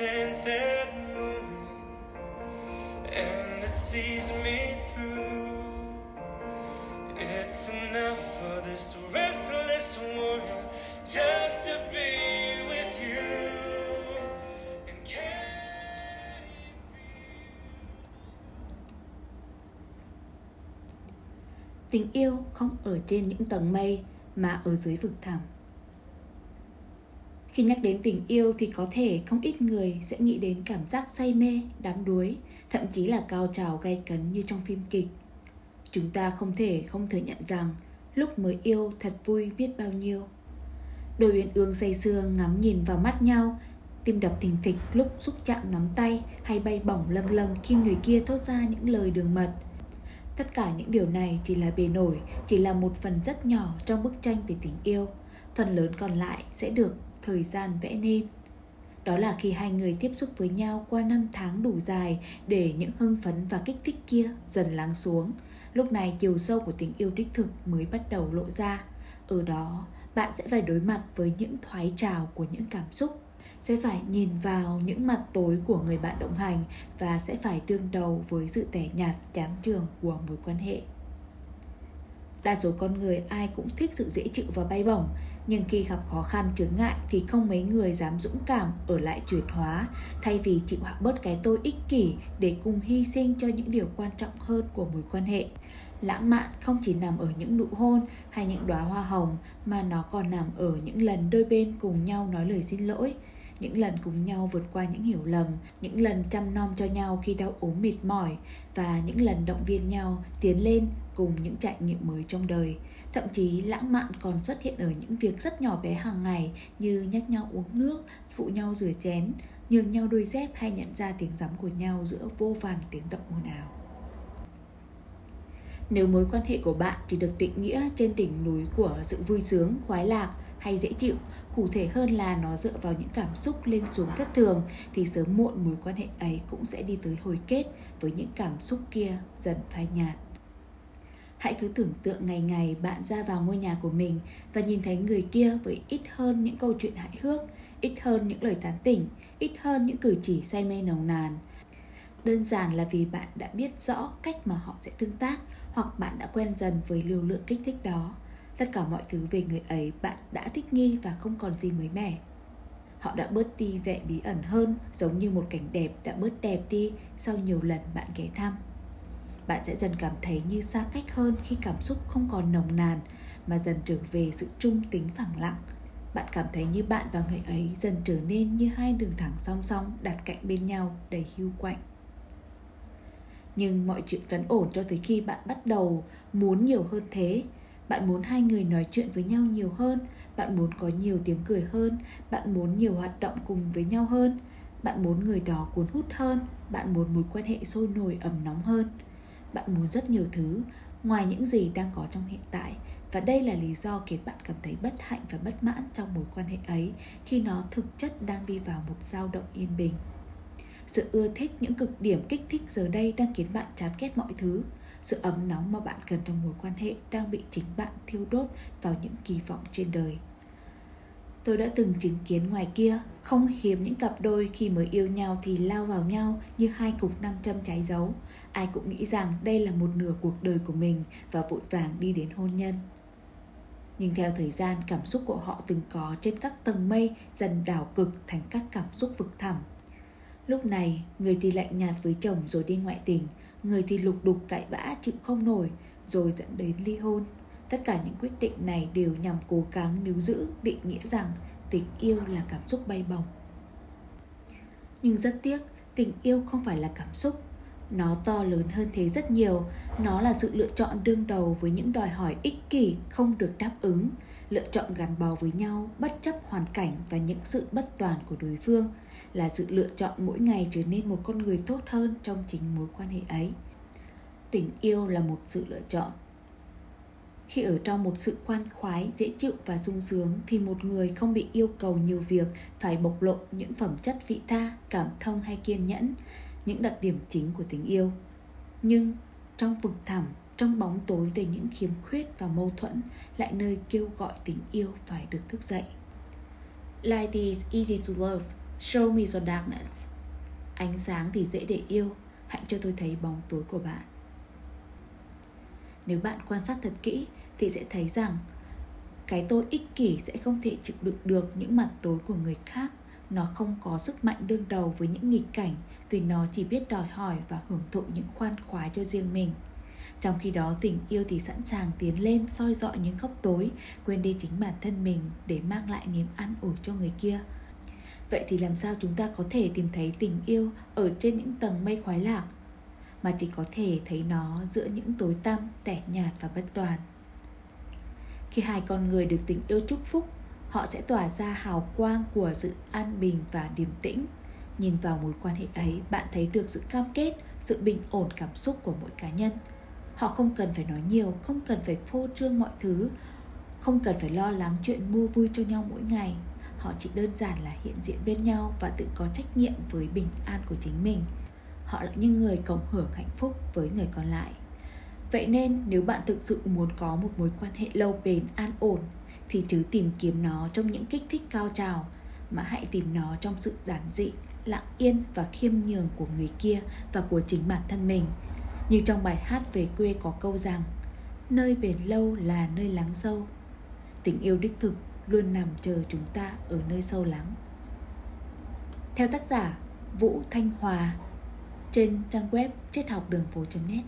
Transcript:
tinted moon and it sees me through. It's enough for this restless warrior just to be with you. And can? Tình yêu không ở trên những tầng mây, mà ở dưới vực thẳm. Khi nhắc đến tình yêu thì có thể không ít người sẽ nghĩ đến cảm giác say mê, đắm đuối, thậm chí là cao trào gay cấn như trong phim kịch. Chúng ta không thể không thừa nhận rằng lúc mới yêu thật vui biết bao nhiêu. Đôi uyên ương say sưa ngắm nhìn vào mắt nhau, tim đập thình thịch lúc xúc chạm nắm tay hay bay bổng lâng lâng khi người kia thốt ra những lời đường mật. Tất cả những điều này chỉ là bề nổi, chỉ là một phần rất nhỏ trong bức tranh về tình yêu. Phần lớn còn lại sẽ được thời gian vẽ nên. Đó là khi hai người tiếp xúc với nhau qua năm tháng đủ dài để những hưng phấn và kích thích kia dần lắng xuống. Lúc này chiều sâu của tình yêu đích thực mới bắt đầu lộ ra. Ở đó, bạn sẽ phải đối mặt với những thoái trào của những cảm xúc sẽ phải nhìn vào những mặt tối của người bạn đồng hành và sẽ phải đương đầu với sự tẻ nhạt chán trường của mối quan hệ đa số con người ai cũng thích sự dễ chịu và bay bổng, nhưng khi gặp khó khăn, chướng ngại thì không mấy người dám dũng cảm ở lại chuyển hóa, thay vì chịu hạ bớt cái tôi ích kỷ để cùng hy sinh cho những điều quan trọng hơn của mối quan hệ. Lãng mạn không chỉ nằm ở những nụ hôn hay những đóa hoa hồng, mà nó còn nằm ở những lần đôi bên cùng nhau nói lời xin lỗi những lần cùng nhau vượt qua những hiểu lầm, những lần chăm nom cho nhau khi đau ốm mệt mỏi và những lần động viên nhau tiến lên cùng những trải nghiệm mới trong đời. Thậm chí lãng mạn còn xuất hiện ở những việc rất nhỏ bé hàng ngày như nhắc nhau uống nước, phụ nhau rửa chén, nhường nhau đôi dép hay nhận ra tiếng rắm của nhau giữa vô vàn tiếng động ồn ào. Nếu mối quan hệ của bạn chỉ được định nghĩa trên đỉnh núi của sự vui sướng, khoái lạc hay dễ chịu. Cụ thể hơn là nó dựa vào những cảm xúc lên xuống thất thường, thì sớm muộn mối quan hệ ấy cũng sẽ đi tới hồi kết với những cảm xúc kia dần phai nhạt. Hãy cứ tưởng tượng ngày ngày bạn ra vào ngôi nhà của mình và nhìn thấy người kia với ít hơn những câu chuyện hại hước, ít hơn những lời tán tỉnh, ít hơn những cử chỉ say mê nồng nàn. Đơn giản là vì bạn đã biết rõ cách mà họ sẽ tương tác hoặc bạn đã quen dần với liều lượng kích thích đó tất cả mọi thứ về người ấy bạn đã thích nghi và không còn gì mới mẻ. Họ đã bớt đi vẻ bí ẩn hơn, giống như một cảnh đẹp đã bớt đẹp đi sau nhiều lần bạn ghé thăm. Bạn sẽ dần cảm thấy như xa cách hơn khi cảm xúc không còn nồng nàn, mà dần trở về sự trung tính phẳng lặng. Bạn cảm thấy như bạn và người ấy dần trở nên như hai đường thẳng song song đặt cạnh bên nhau đầy hưu quạnh. Nhưng mọi chuyện vẫn ổn cho tới khi bạn bắt đầu muốn nhiều hơn thế bạn muốn hai người nói chuyện với nhau nhiều hơn, bạn muốn có nhiều tiếng cười hơn, bạn muốn nhiều hoạt động cùng với nhau hơn. Bạn muốn người đó cuốn hút hơn, bạn muốn mối quan hệ sôi nổi ẩm nóng hơn. Bạn muốn rất nhiều thứ, ngoài những gì đang có trong hiện tại. Và đây là lý do khiến bạn cảm thấy bất hạnh và bất mãn trong mối quan hệ ấy, khi nó thực chất đang đi vào một dao động yên bình. Sự ưa thích, những cực điểm kích thích giờ đây đang khiến bạn chán ghét mọi thứ sự ấm nóng mà bạn cần trong mối quan hệ đang bị chính bạn thiêu đốt vào những kỳ vọng trên đời. Tôi đã từng chứng kiến ngoài kia, không hiếm những cặp đôi khi mới yêu nhau thì lao vào nhau như hai cục nam châm cháy dấu. Ai cũng nghĩ rằng đây là một nửa cuộc đời của mình và vội vàng đi đến hôn nhân. Nhưng theo thời gian, cảm xúc của họ từng có trên các tầng mây dần đảo cực thành các cảm xúc vực thẳm. Lúc này, người thì lạnh nhạt với chồng rồi đi ngoại tình người thì lục đục cãi vã, chịu không nổi, rồi dẫn đến ly hôn. Tất cả những quyết định này đều nhằm cố gắng níu giữ, định nghĩa rằng tình yêu là cảm xúc bay bổng. Nhưng rất tiếc, tình yêu không phải là cảm xúc nó to lớn hơn thế rất nhiều. Nó là sự lựa chọn đương đầu với những đòi hỏi ích kỷ không được đáp ứng. Lựa chọn gắn bó với nhau, bất chấp hoàn cảnh và những sự bất toàn của đối phương là sự lựa chọn mỗi ngày trở nên một con người tốt hơn trong chính mối quan hệ ấy. Tình yêu là một sự lựa chọn. Khi ở trong một sự khoan khoái, dễ chịu và sung sướng thì một người không bị yêu cầu nhiều việc, phải bộc lộ những phẩm chất vị tha, cảm thông hay kiên nhẫn những đặc điểm chính của tình yêu. Nhưng trong vực thẳm trong bóng tối đầy những khiếm khuyết và mâu thuẫn lại nơi kêu gọi tình yêu phải được thức dậy. Light is easy to love. Show me your darkness. Ánh sáng thì dễ để yêu, hãy cho tôi thấy bóng tối của bạn. Nếu bạn quan sát thật kỹ thì sẽ thấy rằng cái tôi ích kỷ sẽ không thể chịu đựng được những mặt tối của người khác nó không có sức mạnh đương đầu với những nghịch cảnh vì nó chỉ biết đòi hỏi và hưởng thụ những khoan khoái cho riêng mình. Trong khi đó, tình yêu thì sẵn sàng tiến lên soi dọi những góc tối, quên đi chính bản thân mình để mang lại niềm an ủi cho người kia. Vậy thì làm sao chúng ta có thể tìm thấy tình yêu ở trên những tầng mây khoái lạc, mà chỉ có thể thấy nó giữa những tối tăm, tẻ nhạt và bất toàn? Khi hai con người được tình yêu chúc phúc họ sẽ tỏa ra hào quang của sự an bình và điềm tĩnh. Nhìn vào mối quan hệ ấy, bạn thấy được sự cam kết, sự bình ổn cảm xúc của mỗi cá nhân. Họ không cần phải nói nhiều, không cần phải phô trương mọi thứ, không cần phải lo lắng chuyện mua vui cho nhau mỗi ngày. Họ chỉ đơn giản là hiện diện bên nhau và tự có trách nhiệm với bình an của chính mình. Họ là những người cộng hưởng hạnh phúc với người còn lại. Vậy nên, nếu bạn thực sự muốn có một mối quan hệ lâu bền, an ổn thì chứ tìm kiếm nó trong những kích thích cao trào, mà hãy tìm nó trong sự giản dị, lặng yên và khiêm nhường của người kia và của chính bản thân mình. Như trong bài hát về quê có câu rằng, nơi bền lâu là nơi lắng sâu. Tình yêu đích thực luôn nằm chờ chúng ta ở nơi sâu lắng. Theo tác giả vũ thanh hòa, trên trang web triết học đường phố net.